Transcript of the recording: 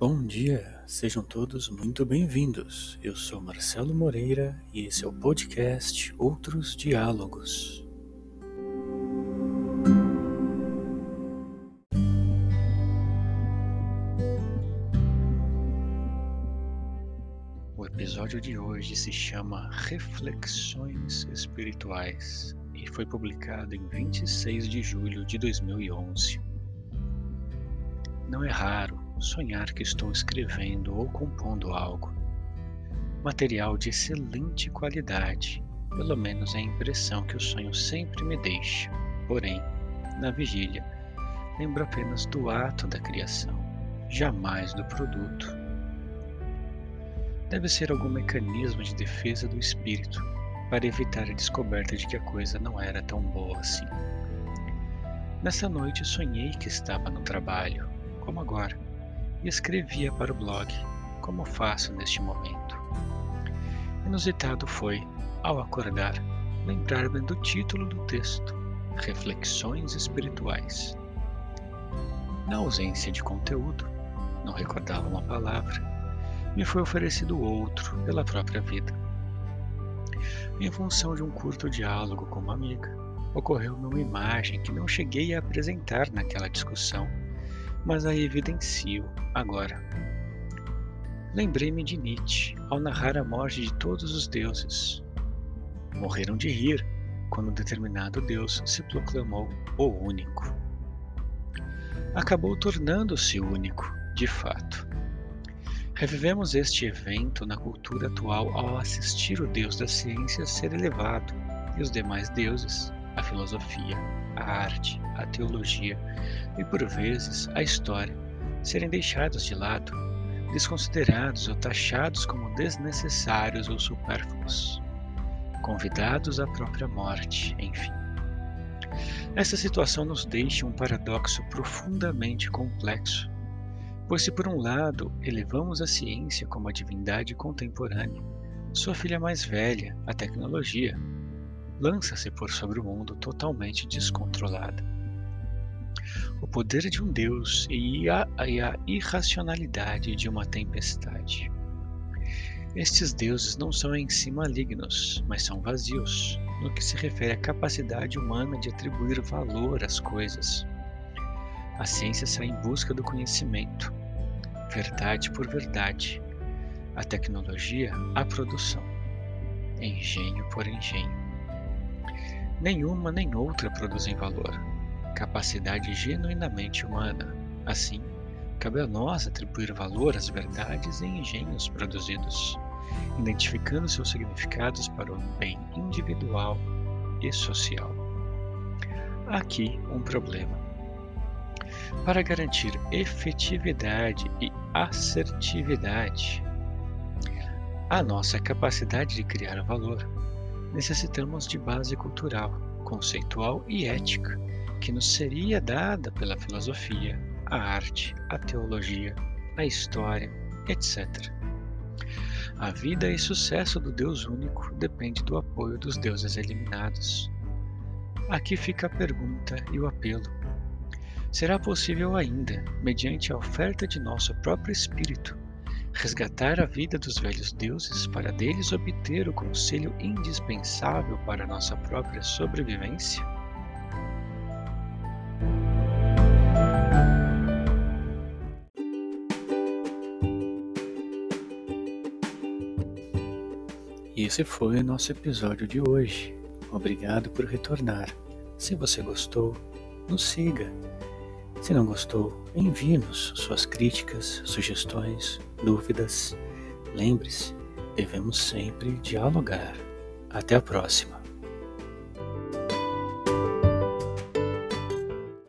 Bom dia, sejam todos muito bem-vindos. Eu sou Marcelo Moreira e esse é o podcast Outros Diálogos. O episódio de hoje se chama Reflexões Espirituais e foi publicado em 26 de julho de 2011. Não é raro sonhar que estou escrevendo ou compondo algo. Material de excelente qualidade, pelo menos é a impressão que o sonho sempre me deixa. Porém, na vigília, lembro apenas do ato da criação, jamais do produto. Deve ser algum mecanismo de defesa do espírito para evitar a descoberta de que a coisa não era tão boa assim. Nessa noite sonhei que estava no trabalho, como agora e escrevia para o blog, como faço neste momento. Inusitado foi, ao acordar, lembrar-me do título do texto, Reflexões Espirituais. Na ausência de conteúdo, não recordava uma palavra, me foi oferecido outro pela própria vida. Em função de um curto diálogo com uma amiga, ocorreu-me uma imagem que não cheguei a apresentar naquela discussão mas a evidencio agora. Lembrei-me de Nietzsche ao narrar a morte de todos os deuses. Morreram de rir quando determinado deus se proclamou o único. Acabou tornando-se único, de fato. Revivemos este evento na cultura atual ao assistir o deus da ciência ser elevado e os demais deuses, a filosofia, a arte, a teologia e, por vezes, a história serem deixados de lado, desconsiderados ou taxados como desnecessários ou supérfluos, convidados à própria morte, enfim. Essa situação nos deixa um paradoxo profundamente complexo, pois, se por um lado elevamos a ciência como a divindade contemporânea, sua filha mais velha, a tecnologia, lança-se por sobre o mundo totalmente descontrolada. O poder de um Deus e a, e a irracionalidade de uma tempestade. Estes deuses não são em si malignos, mas são vazios, no que se refere à capacidade humana de atribuir valor às coisas. A ciência sai em busca do conhecimento, verdade por verdade, a tecnologia, a produção, engenho por engenho. Nenhuma nem outra produzem valor, capacidade genuinamente humana. Assim, cabe a nós atribuir valor às verdades e engenhos produzidos, identificando seus significados para o bem individual e social. Aqui um problema. Para garantir efetividade e assertividade, a nossa capacidade de criar valor necessitamos de base cultural, conceitual e ética, que nos seria dada pela filosofia, a arte, a teologia, a história, etc. A vida e sucesso do Deus único depende do apoio dos deuses eliminados. Aqui fica a pergunta e o apelo. Será possível ainda, mediante a oferta de nosso próprio espírito, resgatar a vida dos velhos deuses para deles obter o conselho indispensável para nossa própria sobrevivência? Esse foi o nosso episódio de hoje. Obrigado por retornar. Se você gostou, nos siga se não gostou, envie-nos suas críticas, sugestões, dúvidas. Lembre-se, devemos sempre dialogar. Até a próxima!